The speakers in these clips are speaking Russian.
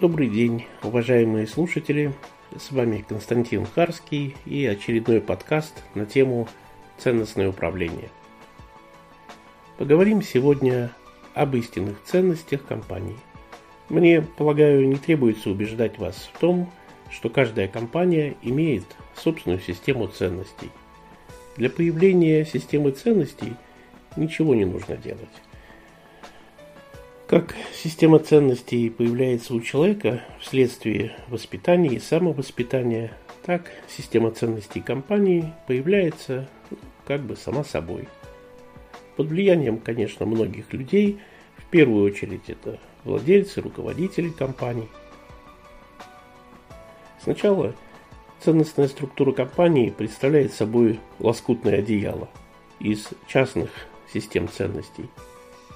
Добрый день, уважаемые слушатели. С вами Константин Харский и очередной подкаст на тему «Ценностное управление». Поговорим сегодня об истинных ценностях компании. Мне, полагаю, не требуется убеждать вас в том, что каждая компания имеет собственную систему ценностей. Для появления системы ценностей ничего не нужно делать. Как система ценностей появляется у человека вследствие воспитания и самовоспитания, так система ценностей компании появляется ну, как бы сама собой. Под влиянием, конечно, многих людей, в первую очередь это владельцы, руководители компаний. Сначала ценностная структура компании представляет собой лоскутное одеяло из частных систем ценностей –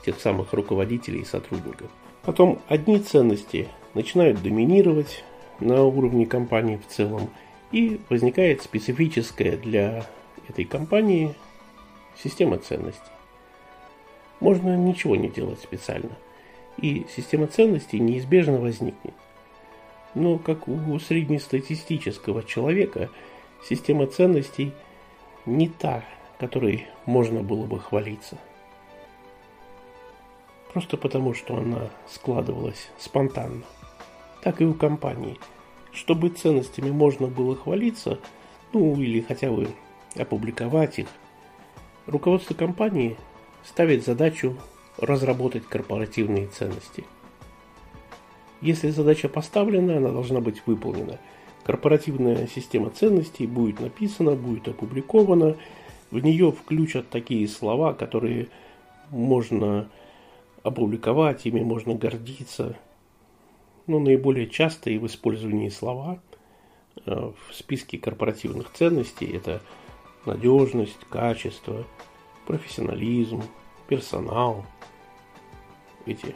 тех самых руководителей и сотрудников. Потом одни ценности начинают доминировать на уровне компании в целом, и возникает специфическая для этой компании система ценностей. Можно ничего не делать специально, и система ценностей неизбежно возникнет. Но как у среднестатистического человека, система ценностей не та, которой можно было бы хвалиться просто потому, что она складывалась спонтанно. Так и у компании. Чтобы ценностями можно было хвалиться, ну или хотя бы опубликовать их, руководство компании ставит задачу разработать корпоративные ценности. Если задача поставлена, она должна быть выполнена. Корпоративная система ценностей будет написана, будет опубликована. В нее включат такие слова, которые можно опубликовать, ими можно гордиться. Но наиболее частые в использовании слова э, в списке корпоративных ценностей это надежность, качество, профессионализм, персонал, эти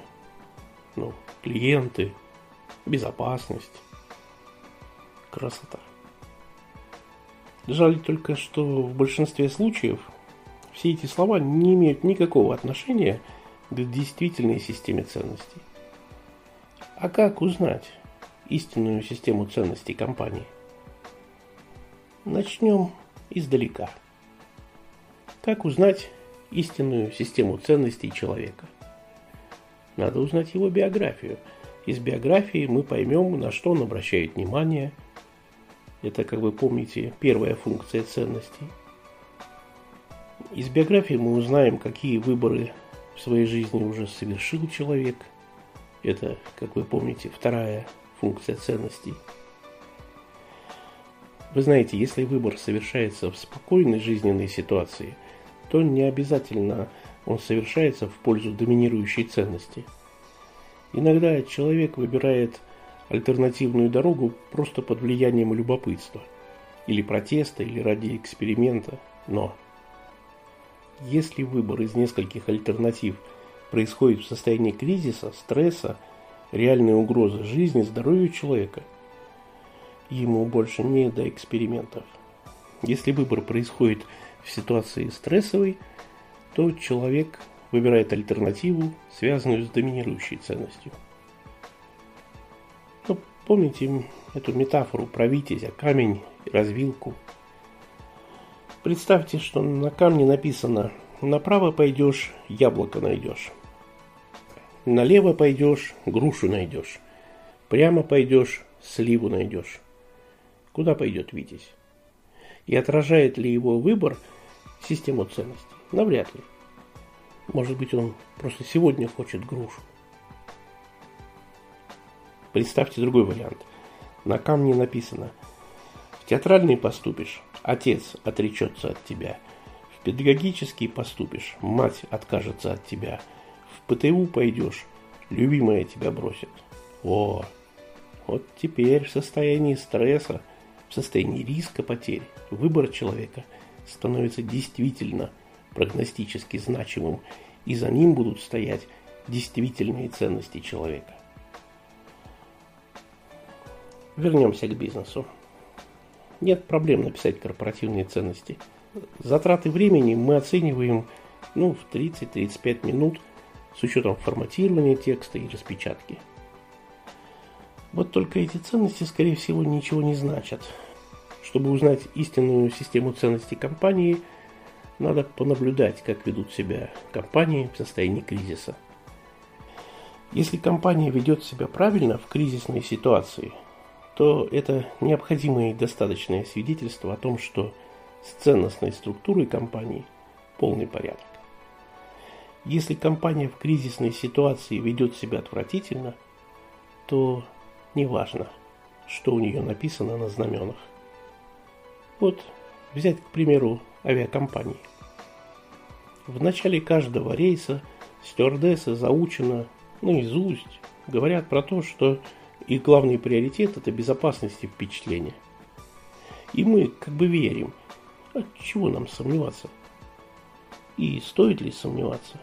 ну, клиенты, безопасность, красота. Жаль только, что в большинстве случаев все эти слова не имеют никакого отношения к к действительной системе ценностей. А как узнать истинную систему ценностей компании? Начнем издалека. Как узнать истинную систему ценностей человека? Надо узнать его биографию. Из биографии мы поймем, на что он обращает внимание. Это, как вы помните, первая функция ценностей. Из биографии мы узнаем, какие выборы в своей жизни уже совершил человек. Это, как вы помните, вторая функция ценностей. Вы знаете, если выбор совершается в спокойной жизненной ситуации, то не обязательно он совершается в пользу доминирующей ценности. Иногда человек выбирает альтернативную дорогу просто под влиянием любопытства, или протеста, или ради эксперимента, но если выбор из нескольких альтернатив происходит в состоянии кризиса, стресса, реальной угрозы жизни, здоровью человека, ему больше не до экспериментов. Если выбор происходит в ситуации стрессовой, то человек выбирает альтернативу, связанную с доминирующей ценностью. Ну, помните эту метафору про витязя, камень развилку – Представьте, что на камне написано «Направо пойдешь, яблоко найдешь». Налево пойдешь, грушу найдешь. Прямо пойдешь, сливу найдешь. Куда пойдет Витязь? И отражает ли его выбор систему ценностей? Навряд ли. Может быть, он просто сегодня хочет грушу. Представьте другой вариант. На камне написано «В театральный поступишь, Отец отречется от тебя. В педагогический поступишь, мать откажется от тебя. В ПТУ пойдешь, любимая тебя бросит. О, вот теперь в состоянии стресса, в состоянии риска потерь, выбор человека становится действительно прогностически значимым, и за ним будут стоять действительные ценности человека. Вернемся к бизнесу нет проблем написать корпоративные ценности. Затраты времени мы оцениваем ну, в 30-35 минут с учетом форматирования текста и распечатки. Вот только эти ценности, скорее всего, ничего не значат. Чтобы узнать истинную систему ценностей компании, надо понаблюдать, как ведут себя компании в состоянии кризиса. Если компания ведет себя правильно в кризисной ситуации, то это необходимое и достаточное свидетельство о том, что с ценностной структурой компании полный порядок. Если компания в кризисной ситуации ведет себя отвратительно, то неважно, что у нее написано на знаменах. Вот взять, к примеру, авиакомпании. В начале каждого рейса стюардессы заучено наизусть говорят про то, что их главный приоритет – это безопасность и впечатление. И мы как бы верим. А чего нам сомневаться? И стоит ли сомневаться?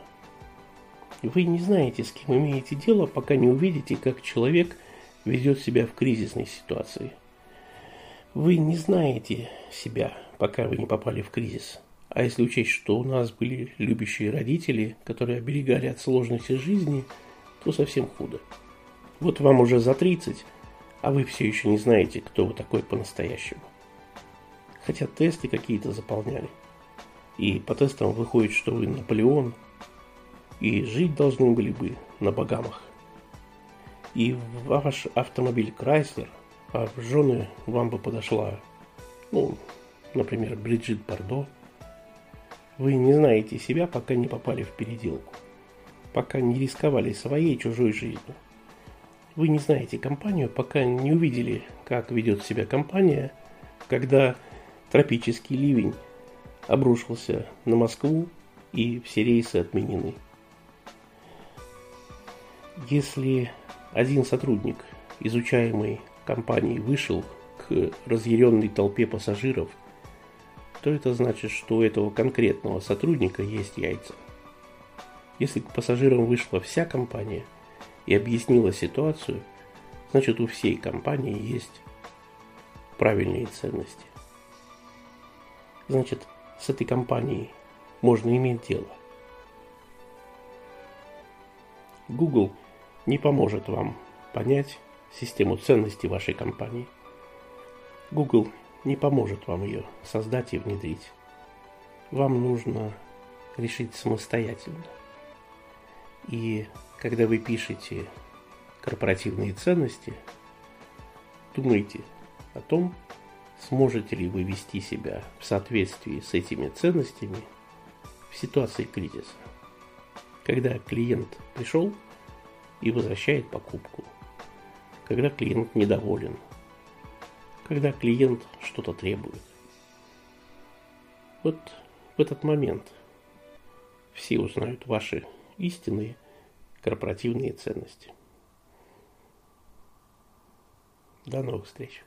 Вы не знаете, с кем имеете дело, пока не увидите, как человек ведет себя в кризисной ситуации. Вы не знаете себя, пока вы не попали в кризис. А если учесть, что у нас были любящие родители, которые оберегали от сложности жизни, то совсем худо. Вот вам уже за 30, а вы все еще не знаете, кто вы такой по-настоящему. Хотя тесты какие-то заполняли. И по тестам выходит, что вы Наполеон, и жить должны были бы на Багамах. И ваш автомобиль Крайслер, а в жены вам бы подошла, ну, например, Бриджит Бардо. Вы не знаете себя, пока не попали в переделку, пока не рисковали своей чужой жизнью. Вы не знаете компанию, пока не увидели, как ведет себя компания, когда тропический ливень обрушился на Москву и все рейсы отменены. Если один сотрудник изучаемой компании вышел к разъяренной толпе пассажиров, то это значит, что у этого конкретного сотрудника есть яйца. Если к пассажирам вышла вся компания – и объяснила ситуацию, значит у всей компании есть правильные ценности. Значит, с этой компанией можно иметь дело. Google не поможет вам понять систему ценностей вашей компании. Google не поможет вам ее создать и внедрить. Вам нужно решить самостоятельно. И когда вы пишете корпоративные ценности, думайте о том, сможете ли вы вести себя в соответствии с этими ценностями в ситуации кризиса. Когда клиент пришел и возвращает покупку, когда клиент недоволен, когда клиент что-то требует. Вот в этот момент все узнают ваши истинные корпоративные ценности. До новых встреч!